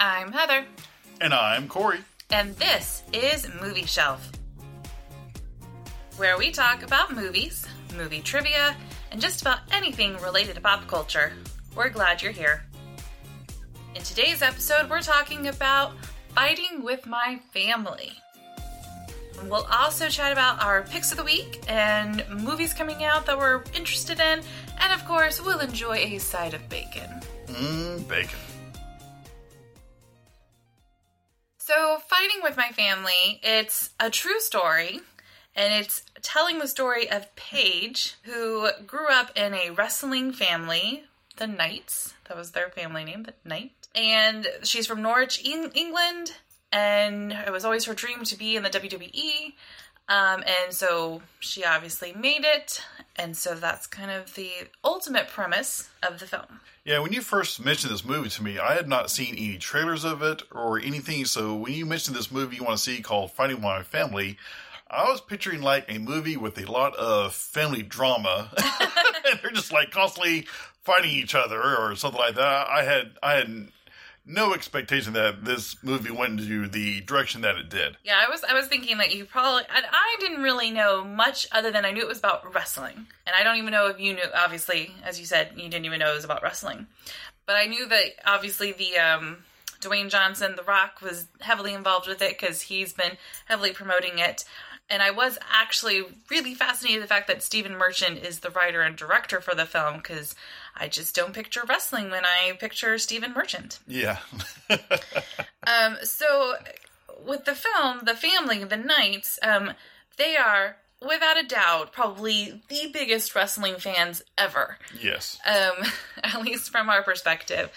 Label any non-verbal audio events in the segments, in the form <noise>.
I'm Heather, And I'm Corey. and this is Movie Shelf, where we talk about movies, movie trivia, and just about anything related to pop culture. We're glad you're here. In today's episode, we're talking about fighting with my family. We'll also chat about our picks of the week and movies coming out that we're interested in, and of course, we'll enjoy a side of bacon. Mmm, bacon. Fighting with My Family, it's a true story, and it's telling the story of Paige, who grew up in a wrestling family, the Knights. That was their family name, the Knight. And she's from Norwich, Eng- England, and it was always her dream to be in the WWE. Um, and so she obviously made it, and so that's kind of the ultimate premise of the film. Yeah, when you first mentioned this movie to me, I had not seen any trailers of it or anything. So when you mentioned this movie you want to see called Fighting with My Family, I was picturing like a movie with a lot of family drama. and <laughs> <laughs> they're just like constantly fighting each other or something like that. I had I had no expectation that this movie went into the direction that it did. Yeah, I was I was thinking that you probably and I didn't really know much other than I knew it was about wrestling. And I don't even know if you knew obviously, as you said, you didn't even know it was about wrestling. But I knew that obviously the um Dwayne Johnson, The Rock was heavily involved with it cuz he's been heavily promoting it. And I was actually really fascinated the fact that Stephen Merchant is the writer and director for the film because I just don't picture wrestling when I picture Stephen Merchant. Yeah. <laughs> Um, so with the film, the family, the Knights, um, they are without a doubt probably the biggest wrestling fans ever. yes. Um, <laughs> at least from our perspective,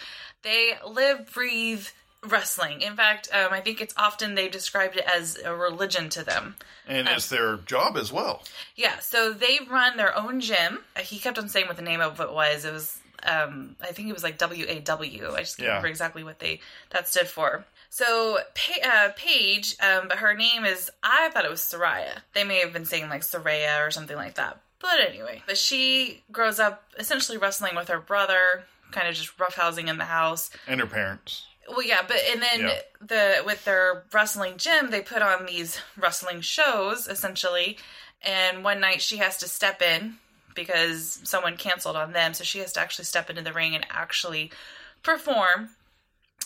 they live, breathe wrestling. In fact, um, I think it's often they described it as a religion to them. And it's their job as well. Yeah, so they run their own gym. Uh, He kept on saying what the name of it was. It was, um, I think it was like W A W. I just can't Yeah. remember exactly what they that stood for. So pa- uh, Paige, um, but her name is I thought it was Saraya. They may have been saying like Saraya or something like that. But anyway, but she grows up essentially wrestling with her brother, kind of just roughhousing in the house. And her parents. Well, yeah, but and then Yeah. the with their wrestling gym, they put on these wrestling shows essentially. And one night she has to step in because someone canceled on them, so she has to actually step into the ring and actually perform.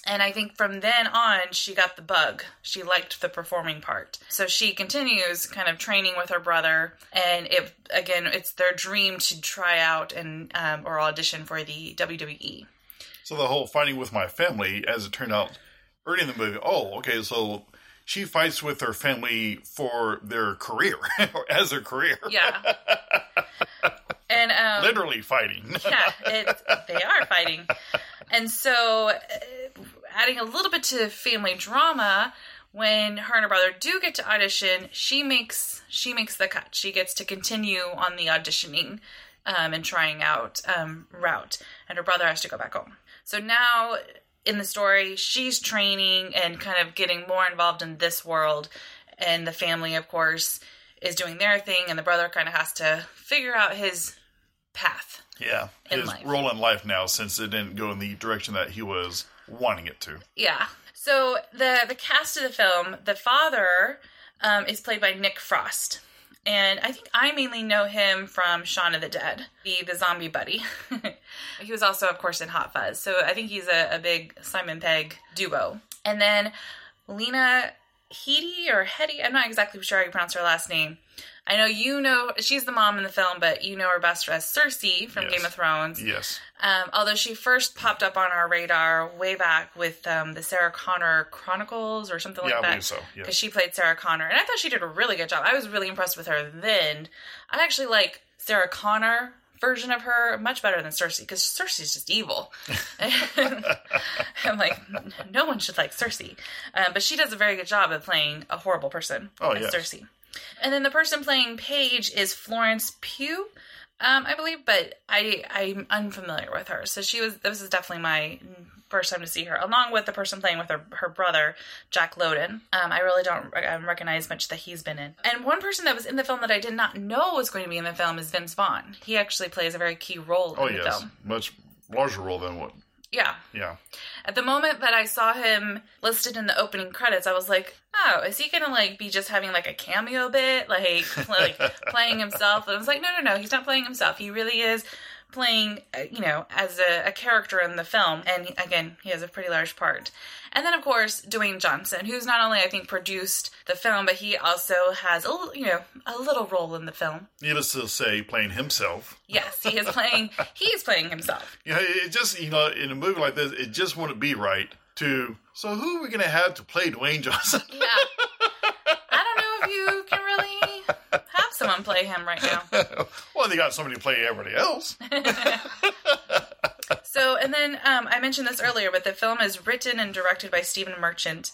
And I think from then on, she got the bug. She liked the performing part. So she continues kind of training with her brother. And it, again, it's their dream to try out and, um, or audition for the. WWE. So the whole fighting with my family, as it turned out early in the movie, oh, okay, so she fights with her family for their career, <laughs> as their career. Yeah. <laughs> and um, Literally fighting. <laughs> yeah, it, they are fighting. And so, uh, adding a little bit to family drama, when her and her brother do get to audition, she makes she makes the cut. She gets to continue on the auditioning um, and trying out um, route, and her brother has to go back home. So now in the story, she's training and kind of getting more involved in this world, and the family, of course, is doing their thing, and the brother kind of has to figure out his path. yeah, his life. role in life now, since it didn't go in the direction that he was wanting it to. Yeah. So the the cast of the film, the father um, is played by Nick Frost, and I think I mainly know him from Shaun of the Dead, the the zombie buddy. <laughs> he was also, of course, in Hot Fuzz, so I think he's a, a big Simon Pegg duo. And then Lena Headey or Hetty, I'm not exactly sure how you pronounce her last name. I know you know she's the mom in the film, but you know her best as Cersei from Yes. Game of Thrones. Yes. Um, although she first popped up on our radar way back with um, the Sarah Connor Chronicles or something Yeah, like I that. believe so, yeah. Because she played Sarah Connor, and I thought she did a really good job. I was really impressed with her then. I actually like Sarah Connor version of her much better than Cersei because Cersei's just evil. <laughs> I'm like, no one should like Cersei, um, but she does a very good job of playing a horrible person Oh, yes. Cersei. And then the person playing Paige is Florence Pugh, um, I believe, but I I'm unfamiliar with her. So she was this is definitely my first time to see her, along with the person playing with her her brother Jack Lowden. Um, I really don't um, recognize much that he's been in. And one person that was in the film that I did not know was going to be in the film is Vince Vaughn. He actually plays a very key role Oh in the yes, film. much larger role than what Yeah. Yeah. At the moment that I saw him listed in the opening credits, I was like, "Oh, is he gonna like be just having like a cameo bit, like <laughs> like playing himself?" And I was like, "No, no, no, he's not playing himself. He really is playing, uh, you know, as a, a character in the film. And again, he has a pretty large part. And then, of course, Dwayne Johnson, who's not only I think produced the film, but he also has a little, you know a little role in the film. Needless to say, playing himself. Yes, he is playing. he's playing himself. <laughs> Yeah, it just you know, in a movie like this, it just wouldn't be right to. So who are we going to have to play Dwayne Johnson? Yeah. <laughs> I don't know if you can really someone play him right now. <laughs> well, they got somebody to play everybody else. <laughs> <laughs> So, and then um, I mentioned this earlier, but the film is written and directed by Stephen Merchant.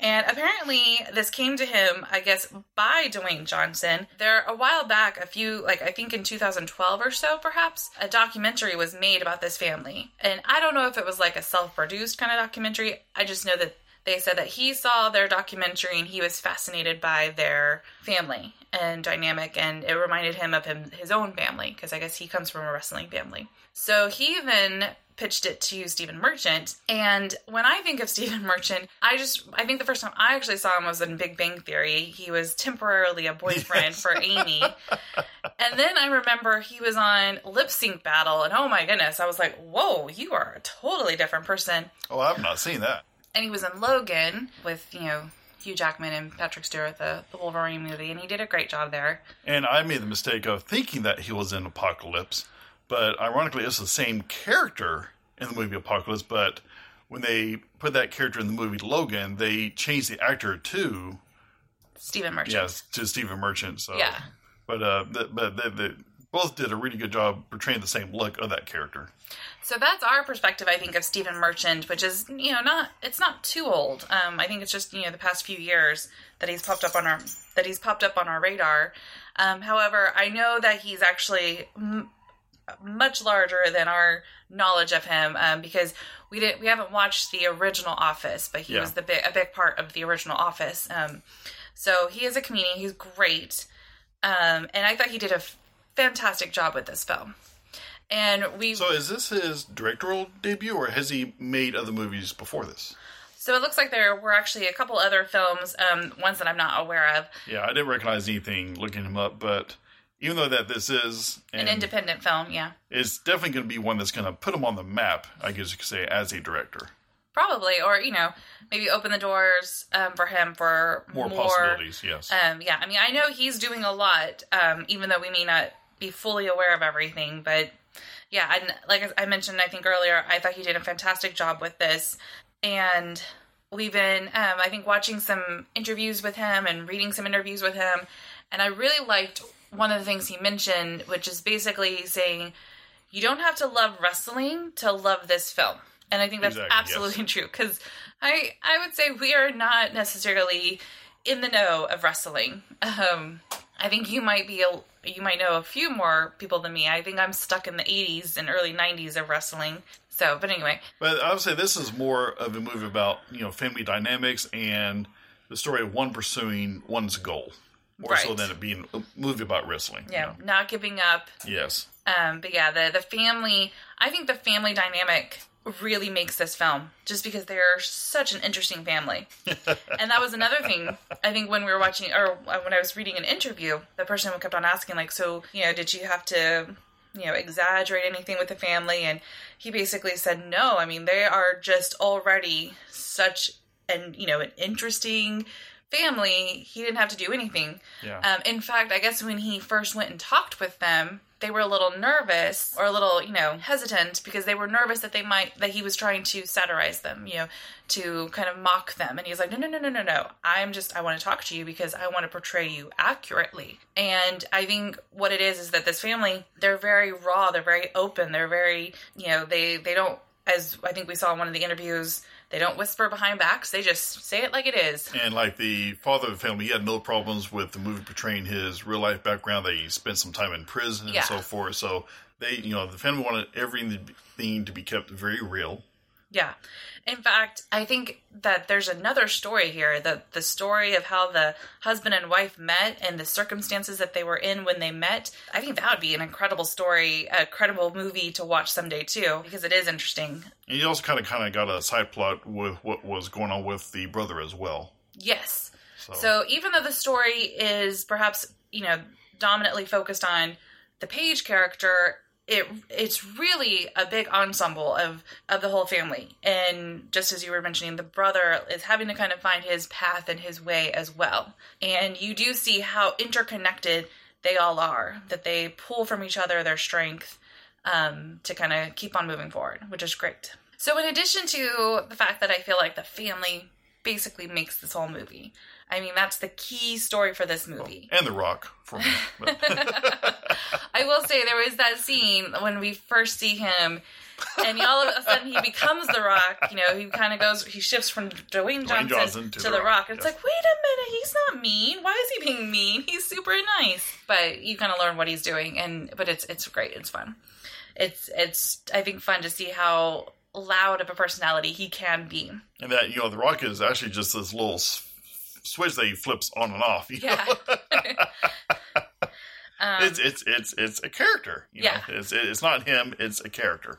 And apparently, this came to him, I guess, by Dwayne Johnson. There, a while back, a few, like, I think in 2012 or so, perhaps, a documentary was made about this family. And I don't know if it was like a self produced kind of documentary. I just know that they said that he saw their documentary and he was fascinated by their family and dynamic, and it reminded him of him, his own family, because I guess he comes from a wrestling family. So he even pitched it to Stephen Merchant. And when I think of <laughs> Stephen Merchant, I just I think the first time I actually saw him was in Big Bang Theory. He was temporarily a boyfriend Yes. for Amy. <laughs> and then I remember he was on Lip Sync Battle, and oh my goodness, I was like, whoa, you are a totally different person. Oh, I've not seen that. And he was in Logan with, you know, Hugh Jackman and Patrick Stewart, the, the Wolverine movie, and he did a great job there. And I made the mistake of thinking that he was in Apocalypse, but ironically, it's the same character in the movie Apocalypse. But when they put that character in the movie Logan, they changed the actor to Stephen Merchant. yes to Stephen Merchant. So Yeah. but uh, the, but the, they both did a really good job portraying the same look of that character. So that's our perspective, I think, of Stephen Merchant, which is, you know, not it's not too old. Um, I think it's just you know the past few years that he's popped up on our that he's popped up on our radar. Um, however, I know that he's actually m- much larger than our knowledge of him um, because we didn't we haven't watched the original Office, but he Yeah. was the big a big part of the original Office. Um, so he is a comedian. He's great, um, and I thought he did a fantastic job with this film. And we So is this his directorial debut, or has he made other movies before this? So it looks like there were actually a couple other films, um, ones that I'm not aware of. Yeah, I didn't recognize anything looking him up, but even though that this is An independent film, yeah. it's definitely going to be one that's going to put him on the map, I guess you could say, as a director. Probably, or, you know, maybe open the doors um, for him for More, possibilities, yes. Um, yeah, I mean, I know he's doing a lot, um, even though we may not be fully aware of everything. But yeah, and like I mentioned, I think earlier, I thought he did a fantastic job with this. And we've been, um, I think, watching some interviews with him and reading some interviews with him. And I really liked one of the things he mentioned, which is basically saying, you don't have to love wrestling to love this film. And I think that's Exactly, yes. absolutely <laughs> true because I I would say we are not necessarily in the know of wrestling. Um, I think you might be a, you might know a few more people than me. I think I'm stuck in the 80s and early 90s of wrestling. So, but anyway, But I would say this is more of a movie about you know family dynamics and the story of one pursuing one's goal, more so than it being a movie about wrestling. you yeah, know. not giving up. Yes. Um, but yeah, the the family. I think the family dynamic really makes this film just because they're such an interesting family. <laughs> and that was another thing. I think when we were watching, or when I was reading an interview, the person kept on asking, like, so you know, did you have to, you know, exaggerate anything with the family? And he basically said, no. I mean, they are just already such an you know an interesting family. He didn't have to do anything. Yeah. Um, in fact, I guess when he first went and talked with them, they were a little nervous or a little, you know, hesitant because they were nervous that they might that he was trying to satirize them, you know, to kind of mock them. And he's like, no, no, no, no, no, no. I'm just I want to talk to you because I want to portray you accurately. And I think what it is is that this family, they're very raw, they're very open, they're very, you know, they they don't as I think we saw in one of the interviews, they don't whisper behind backs. They just say it like it is. And like the father of the family, he had no problems with the movie portraying his real life background. That he spent some time in prison and Yeah. so forth. So they, you know, the family wanted everything to be kept very real. Yeah. In fact, I think that there's another story here the, the story of how the husband and wife met and the circumstances that they were in when they met. I think that would be an incredible story, a credible movie to watch someday too, because it is interesting. And you also kind of kind of got a side plot with what was going on with the brother as well. Yes. So, So even though the story is perhaps, you know, dominantly focused on the Paige character, it it's really a big ensemble of of the whole family. And just as you were mentioning, the brother is having to kind of find his path and his way as well. And you do see how interconnected they all are, that they pull from each other their strength um, to kind of keep on moving forward, which is great. So, in addition to the fact that I feel like the family basically makes this whole movie, I mean, that's the key story for this movie. and the Rock for me. <laughs> I will say there was that scene when we first see him, and all of a sudden he becomes the Rock. You know, he kind of goes, he shifts from Dwayne Johnson, Johnson to, the, Rock. And it's yes. like, wait a minute, he's not mean. Why is he being mean? He's super nice. But you kind of learn what he's doing, and but it's it's great. It's fun. It's it's I think fun to see how loud of a personality he can be. and that you know, the Rock is actually just this little switch that he flips on and off. Yeah. <laughs> um, it's it's it's it's a character. You Yeah. know? it's it's not him. It's a character.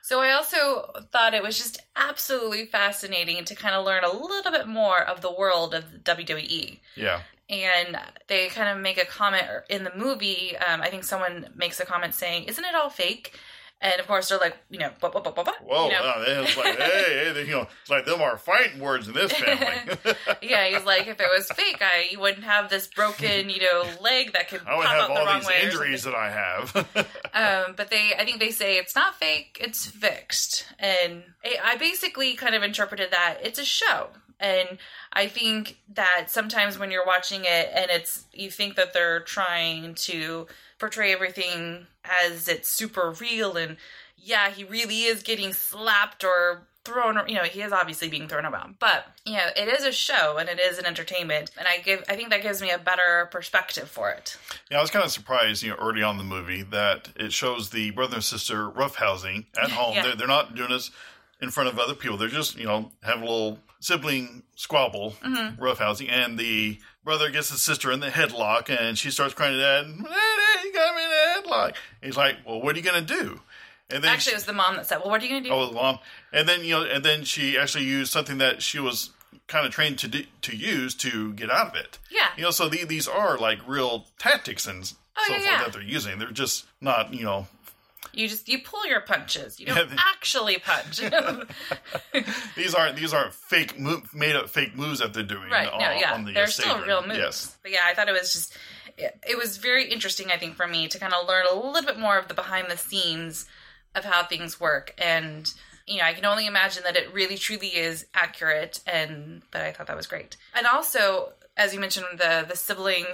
So I also thought it was just absolutely fascinating to kind of learn a little bit more of the world of the WWE. Yeah, And they kind of make a comment in the movie. Um, I think someone makes a comment saying, "Isn't it all fake?" And of course, they're like, you know, blah, blah, blah, blah, blah, Whoa, you know? uh, it's like, hey, hey, you know, it's like them are fighting words in this family. <laughs> yeah, he's like, if it was fake, I you wouldn't have this broken, you know, leg that could <laughs> I would pop have out the all wrong these injuries that I have. <laughs> Um, but they, I think they say it's not fake, it's fixed. And I I basically kind of interpreted that it's a show. And I think that sometimes when you're watching it and it's, you think that they're trying to portray everything as it's super real and yeah, he really is getting slapped or thrown, you know, he is obviously being thrown about. But, you know, it is a show and it is an entertainment. And I give, I think that gives me a better perspective for it. yeah, I was kind of surprised, you know, early on in the movie that it shows the brother and sister roughhousing at <laughs> home. Yeah. They're, they're not doing this in front of other people. They're just, you know, have a little sibling squabble, Mm-hmm. roughhousing, and the brother gets his sister in the headlock, and she starts crying to dad, "Daddy, you got me headlock." He's like, "Well, what are you gonna do?" And then Actually, it was the mom that said, well, what are you going to do? Oh, the mom. And then you know, and then she actually used something that she was kind of trained to do, to use to get out of it. Yeah. You know, so the, these are like real tactics and so Oh, yeah, forth yeah. that they're using. They're just not, you know, You just you pull your punches. You <laughs> don't actually punch. <laughs> <laughs> these aren't these aren't fake made up fake moves that they're doing. right? On, No, yeah, on the they're still real moves. Yes. But yeah, I thought it was just it, was very interesting. I think for me to kind of learn a little bit more of the behind the scenes of how things work and. You know, I can only imagine that it really truly is accurate, and but I thought that was great. And also, as you mentioned, the the sibling,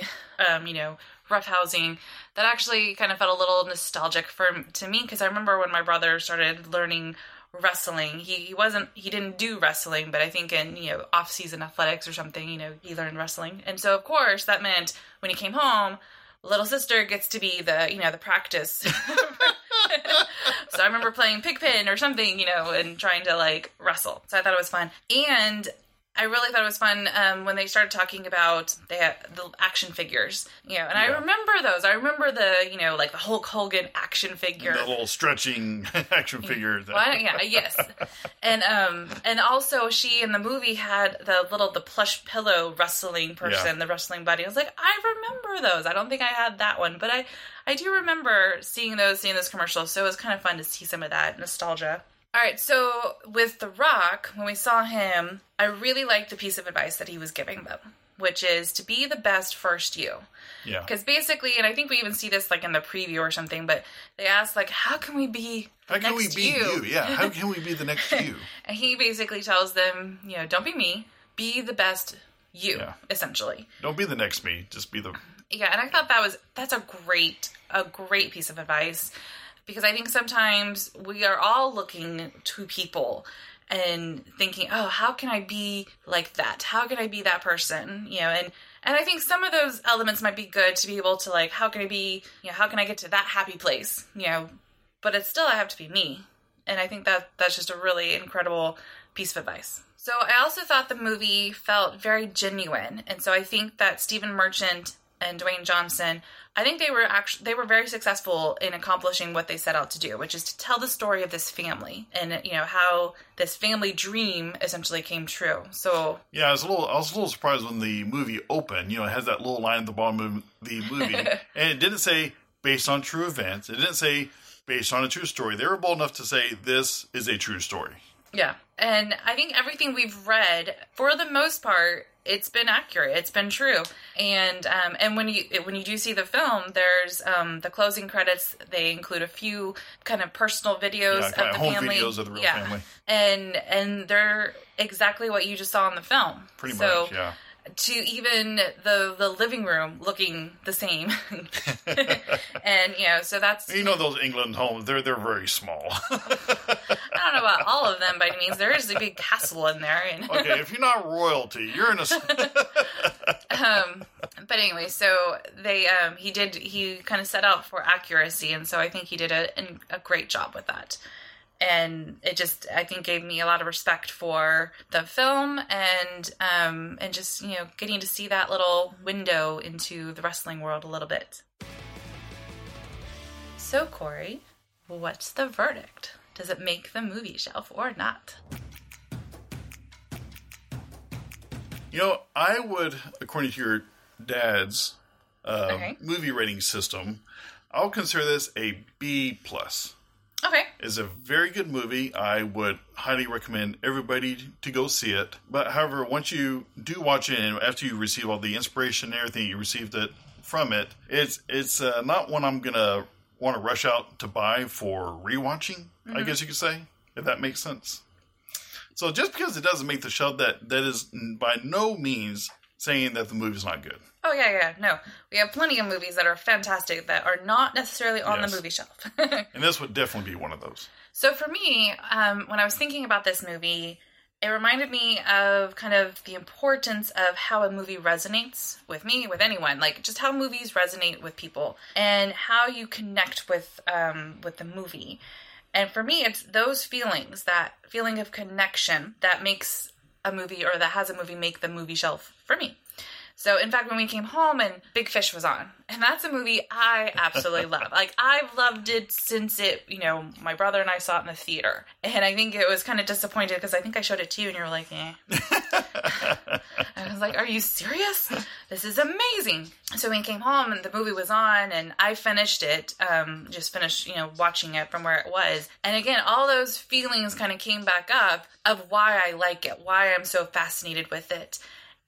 um, you know, roughhousing, that actually kind of felt a little nostalgic for to me because I remember when my brother started learning wrestling. He, he wasn't he didn't do wrestling, but I think in you know off season athletics or something, you know, he learned wrestling. And so of course that meant when he came home, little sister gets to be the you know the practice. <laughs> so I remember playing pigpen or something, you know, and trying to like wrestle. So I thought it was fun. And I really thought it was fun um, when they started talking about they had the action figures, you know, and I remember those. I remember the, you know, like the Hulk Hogan action figure. The little stretching <laughs> action figure. That, Well, yeah, yes, <laughs> and um, and also she in the movie had the little the plush pillow wrestling person, Yeah. the wrestling buddy. I was like, I remember those. I don't think I had that one, but I I do remember seeing those, seeing those commercials. So it was kind of fun to see some of that nostalgia. All right, so with The Rock, when we saw him, I really liked the piece of advice that he was giving them, which is to be the best first you. yeah. Because basically, and I think we even see this like in the preview or something, but they asked like, "How can we be How can we be you? Yeah. How can we be the next <laughs> you? and he basically tells them, you know, don't be me, be the best you, Yeah. essentially. Don't be the next me. Just be the. Yeah, and I thought that was that's a great a great piece of advice because I think sometimes we are all looking to people and thinking, "Oh, how can I be like that? How can I be that person?" You know, and and I think some of those elements might be good to be able to like, how can I be, you know, how can I get to that happy place, you know? But it's still I have to be me. And I think that that's just a really incredible piece of advice. So I also thought the movie felt very genuine. And so I think that Stephen Merchant and Dwayne Johnson, I think they were actually they were very successful in accomplishing what they set out to do, which is to tell the story of this family and you know how this family dream essentially came true. So Yeah, I was a little I was a little surprised when the movie opened. You know, it has that little line at the bottom of the movie, <laughs> and it didn't say based on true events. It didn't say based on a true story. They were bold enough to say this is a true story. Yeah. And I think everything we've read, for the most part, it's been accurate. It's been true. And um, and when you when you do see the film, there's um, the closing credits. They include a few kind of personal videos Yeah, of the of family. videos of the real yeah. family. And and they're exactly what you just saw in the film. Pretty so, much, yeah. to even the the living room looking the same <laughs> <laughs> and you know so that's You know those England homes, they're they're very small. <laughs> i don't know about all of them by any means. There is a big castle in there and okay, if you're not royalty, you're in a <laughs> <laughs> um but anyway so they um he did he kind of set out for accuracy and so i think he did a, a great job with that. And it just i think gave me a lot of respect for the film and um and just you know getting to see that little window into the wrestling world a little bit. So corey what's the verdict does it make the movie shelf or not You know, I would, according to your dad's uh, Okay. movie rating system, I'll consider this a B plus. okay It's a very good movie. I would highly recommend everybody to go see it. But however, once you do watch it, and after you receive all the inspiration and everything you received it from it, it's it's uh, not one I'm gonna want to rush out to buy for rewatching. I guess you could say, if that makes sense. So just because it doesn't make the shelf, that that is by no means saying that the movie's not good. Oh yeah, yeah. No, we have plenty of movies that are fantastic that are not necessarily on Yes. the movie shelf. <laughs> And this would definitely be one of those. so for me, um, when I was thinking about this movie, it reminded me of kind of the importance of how a movie resonates with me, with anyone, like just how movies resonate with people and how you connect with um, with the movie. And for me, it's those feelings, that feeling of connection that makes a movie or that has a movie make the movie shelf for me. So, in fact, when we came home and Big Fish was on, and that's a movie I absolutely love. Like, I've loved it since it, you know, my brother and I saw it in the theater. And I think it was kind of disappointed because I think I showed it to you and you were like, eh. <laughs> I was like, are you serious? This is amazing. So we came home and the movie was on and I finished it, um, just finished, you know, watching it from where it was. And again, all those feelings kind of came back up of why I like it, why I'm so fascinated with it.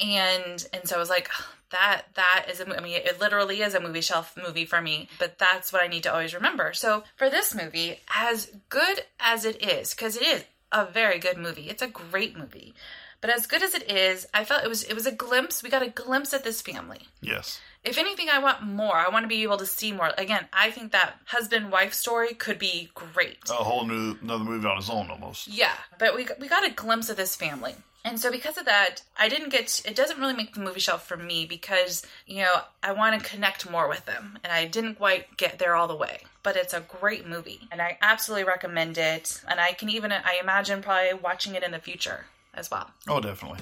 And and so I was like, <sighs> that that is a I mean, it literally is a movie shelf movie for me, but that's what I need to always remember. So for this movie, as good as it is, because it is a very good movie, it's a great movie. But as good as it is, I felt it was it was a glimpse. We got a glimpse at this family. Yes. If anything, I want more. I want to be able to see more. Again, I think that husband wife story could be great. A whole new another movie on its own almost. Yeah, but we we got a glimpse of this family. And so because of that, I didn't get it doesn't really make the movie shelf for me because, you know, I want to connect more with them and I didn't quite get there all the way. But it's a great movie and I absolutely recommend it and I can even I imagine probably watching it in the future as well. Oh, definitely.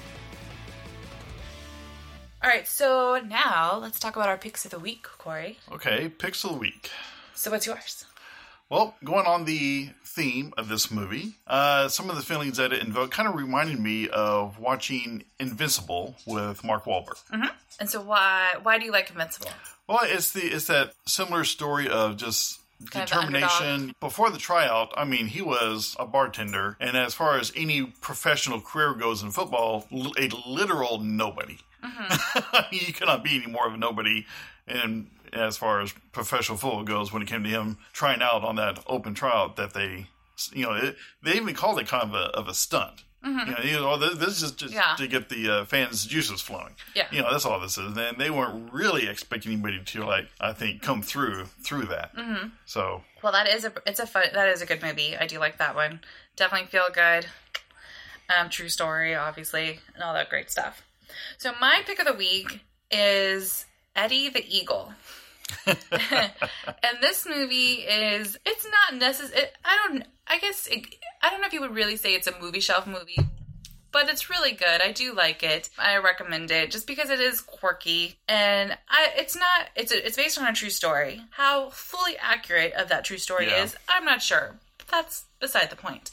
All right, so now let's talk about our picks of the week, Corey. Okay, picks of the week. So what's yours? Well, going on the theme of this movie, uh, some of the feelings that it invoked kind of reminded me of watching Invincible with Mark Wahlberg. And so why why do you like Invincible? Well, it's the it's that similar story of just Kind determination. Before the tryout, I mean, he was a bartender, and as far as any professional career goes in football, a literal nobody. <laughs> you cannot be any more of a nobody. And as far as professional football goes, when it came to him trying out on that open tryout, that they, you know, it, they even called it kind of a of a stunt. You know, you know, this this is just Yeah. to get the uh, fans' juices flowing. Yeah. You know, that's all this is. And they weren't really expecting anybody to like, I think, come through through that. Mm-hmm. So Well, that is a it's a fun that is a good movie. I do like that one. Definitely feel good. Um, true story, obviously, and all that great stuff. So my pick of the week is Eddie the Eagle. <laughs> and this movie is it's not necessary. I don't I guess it, I don't know if you would really say it's a movie shelf movie, but it's really good. I do like it. I recommend it just because it is quirky and I it's not it's a, it's based on a true story. How fully accurate of that true story Yeah. is, I'm not sure. But that's beside the point.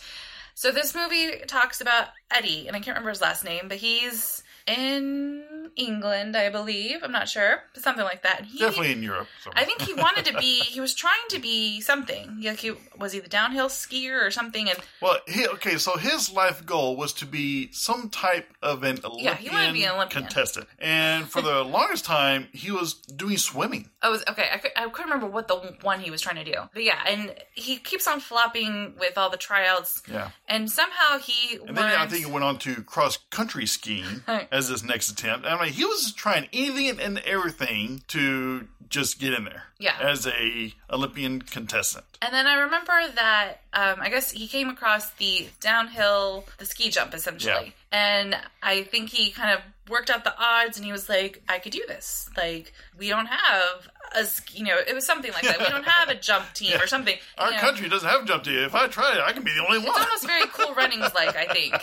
So this movie talks about Eddie, and I can't remember his last name, but he's and England, I believe. I'm not sure, but something like that. He, Definitely in Europe. So. I think he wanted to be. He was trying to be something. Like he was he the downhill skier or something, and Well, he, okay, so his life goal was to be some type of an Olympian, Yeah, he wanted to be an Olympian. contestant. And for the <laughs> longest time, he was doing swimming. I was okay. I, could, I couldn't remember what the one he was trying to do, but yeah, and he keeps on flopping with all the tryouts, Yeah. and somehow he And then I think he went on to cross country skiing <laughs> as his next attempt. I mean, he was trying anything and everything to just get in there Yeah. as a Olympian contestant. And then I remember that um, I guess he came across the downhill, the ski jump essentially. And I think he kind of worked out the odds and he was like, I could do this. Like, we don't have a, you know, it was something like that. We don't have a <laughs> jump team or something. Our you know. country doesn't have a jump team. If I try it, I can be the only one. It's almost very cool <laughs> runnings like, I think.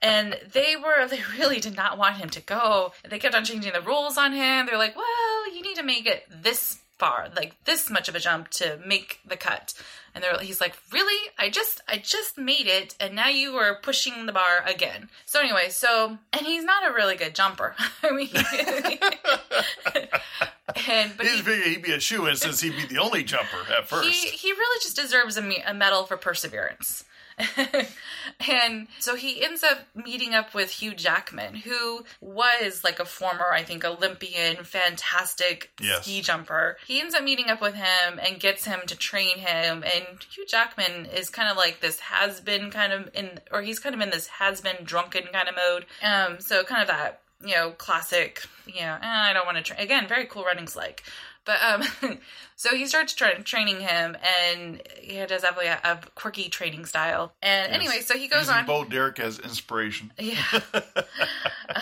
And they were, they really did not want him to go. They kept on changing the rules on him. They're like, well, you need to make it this far, like this much of a jump to make the cut. And they're, he's like, really? I just, I just made it, and now you are pushing the bar again. So anyway, so, and he's not a really good jumper. <laughs> I mean, <laughs> and but He's he, figuring he'd be a shoe in since he'd be the only jumper at first. he he really just deserves a, me- a medal for perseverance. <laughs> and so he ends up meeting up with Hugh Jackman, who was like a former, I think, Olympian, fantastic Yes. ski jumper. He ends up meeting up with him and gets him to train him. And Hugh Jackman is kind of like this has been kind of in, or he's kind of in this has been drunken kind of mode. Um, so kind of that you know, classic, you know, eh, I don't want to train. Again, very cool runnings like. But um, <laughs> so he starts tra- training him, and he does have like a, a quirky training style. And anyway, so he goes Using on. Bo Derek as inspiration. <laughs> Yeah. <laughs>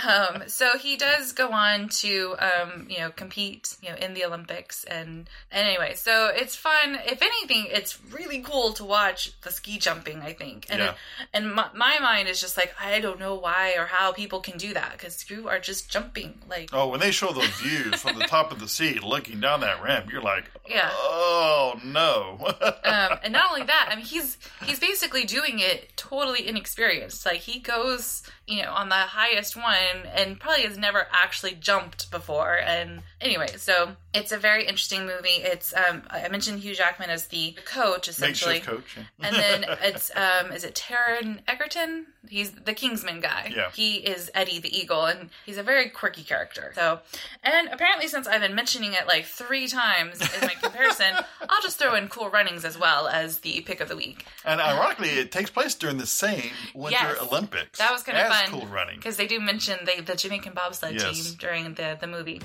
um, so he does go on to, um, you know, compete, you know, in the Olympics, and, and anyway, so it's fun. If anything, it's really cool to watch the ski jumping. I think, and Yeah. and my, my mind is just like I don't know why or how people can do that because you are just jumping like. Oh, when they show those views from the top of the seat looking down that ramp, you're like, Yeah. oh no. <laughs> um, and not only that, I mean, he's he's basically doing it totally inexperienced. Like he goes, you know, on the highest one, and probably has never actually jumped before. And anyway, so it's a very interesting movie. It's um, I mentioned Hugh Jackman as the coach essentially. Makeshift coach. yeah. And then <laughs> it's um is it Taron Egerton? He's the Kingsman guy. Yeah. He is Eddie the Eagle and he's a very quirky character. So and apparently since I've been mentioning it like three times in my <laughs> comparison, I'll just throw in cool runnings as well as the pick of the week. And ironically, it takes place during the same Winter Yes. Olympics. That was kind of fun. Cool running. Because they do mention they, the Jamaican bobsled Yes. team during the, the movie.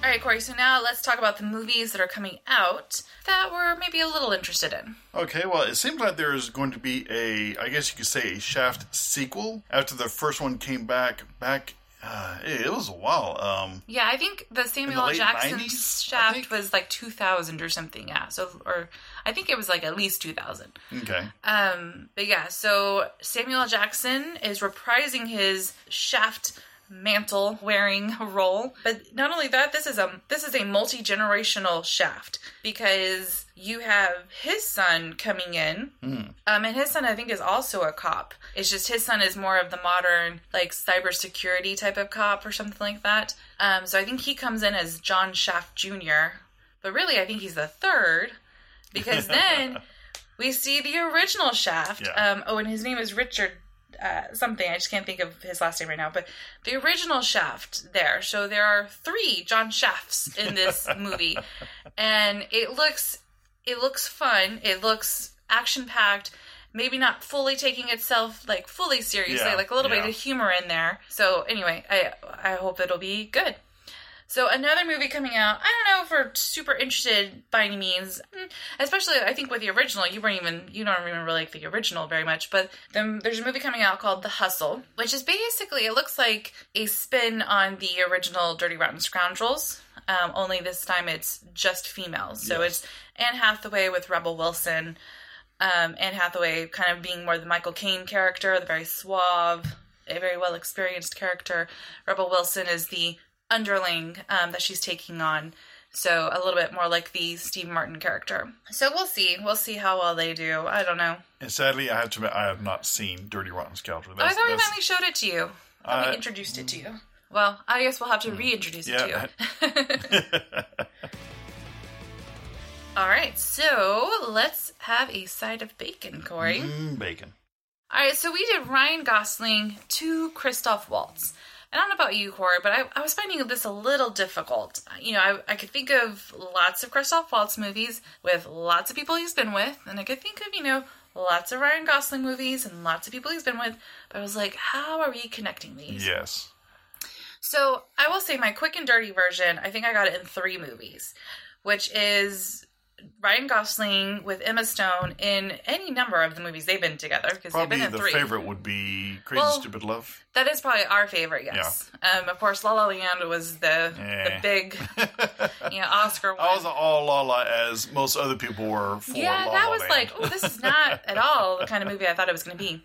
All right, Corey, so now let's talk about the movies that are coming out that we're maybe a little interested in. Okay, well, it seems like there's going to be a, I guess you could say, a Shaft sequel after the first one came back. Back, uh, it, was a while. Um, Yeah, I think the Samuel late Jackson 90s, Shaft was like 2000 or something. Yeah, so or I think it was like at least 2000. okay, Um, but yeah, so Samuel Jackson is reprising his Shaft mantle wearing role. But not only that, this is a this is a multi generational Shaft because you have his son coming in, um, and his son I think is also a cop. It's just his son is more of the modern like cybersecurity type of cop or something like that. Um, so I think he comes in as John Shaft Jr. But really, I think he's the third because <laughs> then we see the original Shaft. Yeah. Um, oh, and his name is Richard uh, something. I just can't think of his last name right now. But the original Shaft there. So there are three John Shafts in this <laughs> movie, and it looks it looks fun. It looks action packed. Maybe not fully taking itself like fully seriously, Yeah, like a little yeah. bit of humor in there. So anyway, I I hope it'll be good. So another movie coming out. I don't know if we're super interested by any means. Mm, Especially, I think with the original, you weren't even you don't remember like the original very much. But then there's a movie coming out called The Hustle, which is basically it looks like a spin on the original Dirty Rotten Scoundrels. Um, only this time it's just females. So Yes. it's Anne Hathaway with Rebel Wilson. Um, Anne Hathaway kind of being more the Michael Caine character, the very suave, a very well experienced character. Rebel Wilson is the underling um, that she's taking on. So a little bit more like the Steve Martin character. So we'll see. We'll see how well they do. I don't know. And sadly, I have to admit, I have not seen Dirty Rotten Scoundrel. Oh, I That's, thought we finally showed it to you. I Uh, we introduced it to you. Well, I guess we'll have to reintroduce it to you. <laughs> All right, so let's have a side of bacon, Corey. Mm, bacon. All right, so we did Ryan Gosling to Christoph Waltz. I don't know about you, Corey, but I, I was finding this a little difficult. You know, I, I could think of lots of Christoph Waltz movies with lots of people he's been with, and I could think of, you know, lots of Ryan Gosling movies and lots of people he's been with, but I was like, how are we connecting these? Yes. So I will say my quick and dirty version, I think I got it in three movies, which is Ryan Gosling with Emma Stone in any number of the movies they've been together because they've been in the three. favorite would be Crazy Well, Stupid Love. That is probably our favorite, yes. Um, of course, La La Land was the Eh. the big, <laughs> you know, Oscar one. I was all la la as most other people were for yeah, La that La was Land. like, oh, this is not <laughs> at all the kind of movie I thought it was going to be.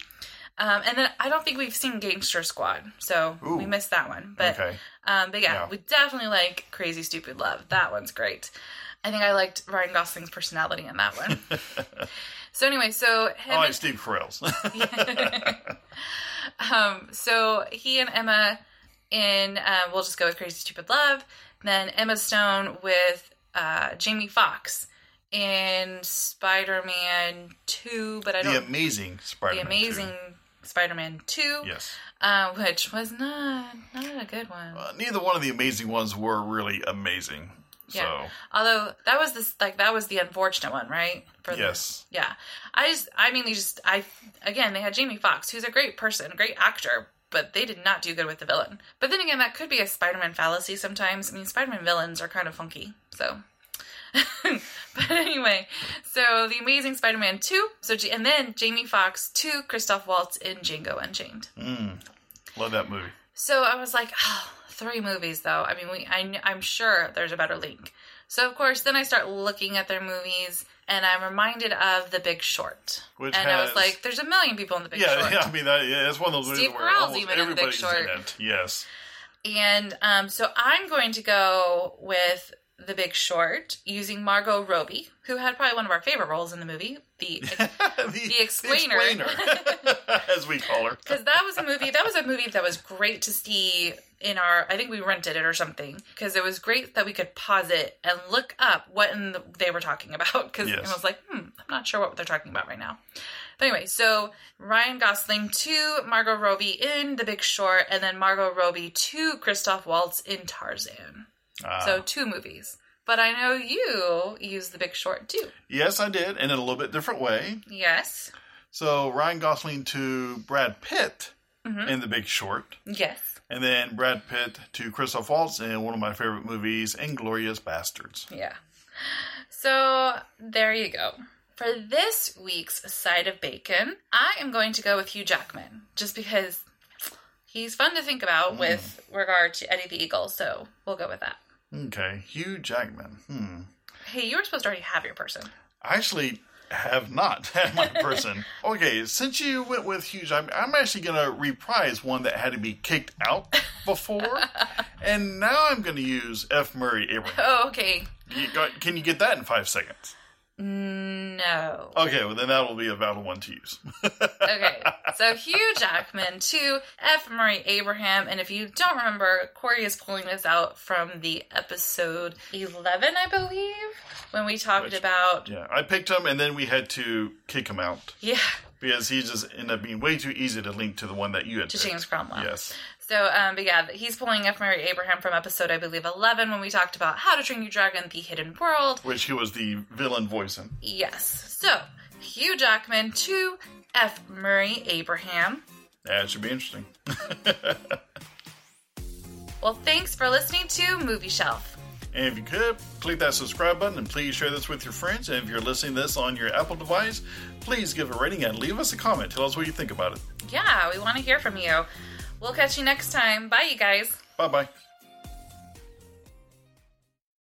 Um, and then I don't think we've seen Gangster Squad, so Ooh. we missed that one. But Okay. um, but yeah, Yeah. we definitely like Crazy Stupid Love. That one's great. I think I liked Ryan Gosling's personality in that one. <laughs> so anyway, so him I like and- Steve Carell's. <laughs> um, so he and Emma in uh, we'll just go with Crazy Stupid Love. Then Emma Stone with uh, Jamie Foxx in Spider Man Two, but I the don't Amazing the Spider-Man. Amazing 2. Spider Man Two, Yes. uh, which was not not a good one. Uh, neither one of the amazing ones were really amazing. Yeah. So Although that was this like that was the unfortunate one, right? For the- yes, yeah. I just I mainly just I again they had Jamie Foxx, who's a great person, a great actor, but they did not do good with the villain. But then again, that could be a Spider-Man fallacy sometimes. I mean, Spider-Man villains are kind of funky, so. <laughs> but anyway, so the Amazing Spider-Man two, so and then Jamie Foxx to Christoph Waltz in Django Unchained. Mm. love that movie. So I was like, oh, three movies though. I mean, we I, I'm sure there's a better link. So of course, then I start looking at their movies, and I'm reminded of The Big Short, Which and I was has- like, there's a million people in The Big Yeah, Short. yeah. <laughs> I mean, that, yeah, it's one of those Steve movies Carell's almost even in The Big everybody's Short. in it. Yes. And um, so I'm going to go with The Big Short using Margot Robbie, who had probably one of our favorite roles in the movie, the <laughs> the, Explainer. Explainer, <laughs> as we call her. because that was a movie that was a movie that was great to see in our i think we rented it or something because it was great that we could pause it and look up what in the, they were talking about because Yes. i was like hmm i'm not sure what they're talking about right now but anyway so ryan gosling to margot robbie in the big short and then margot robbie to christoph waltz in tarzan Ah. so two movies but i know you use the big short too yes, I did, and in a little bit different way. yes So Ryan Gosling to Brad Pitt Mm-hmm. in The Big Short, yes and then Brad Pitt to Christoph Waltz in one of my favorite movies, Inglourious Basterds. Yeah. So there you go. For this week's side of bacon, I am going to go with Hugh Jackman, just because he's fun to think about with regard to Eddie the Eagle. So we'll go with that. Okay, Hugh Jackman. Hmm. Hey, you were supposed to already have your person. I actually have not <laughs> had my person. <laughs> okay, since you went with Hugh Jackman, I'm actually going to reprise one that had to be kicked out before, <laughs> and now I'm going to use F. Murray Abraham. Oh, okay. You got, can you get that in five seconds? No. Okay, well then that will be a valid one to use. <laughs> Okay. So Hugh Jackman to F. Murray Abraham. And if you don't remember, Corey is pulling this out from the episode 11, I believe, when we talked Which- about. yeah, I picked him, and then we had to kick him out Yeah. because he just ended up being way too easy to link to the one that you had To picked. James Cromwell. Yes. So, um, but yeah, he's pulling F. Murray Abraham from episode, I believe, 11, when we talked about How to Train Your Dragon, The Hidden World. Which he was the villain voice in. Yes. So, Hugh Jackman to F. Murray Abraham. That should be interesting. <laughs> Well, thanks for listening to Movie Shelf. And if you could, click that subscribe button and please share this with your friends. And if you're listening to this on your Apple device, please give a rating and leave us a comment. Tell us what you think about it. Yeah, we want to hear from you. We'll catch you next time. Bye, you guys. Bye bye.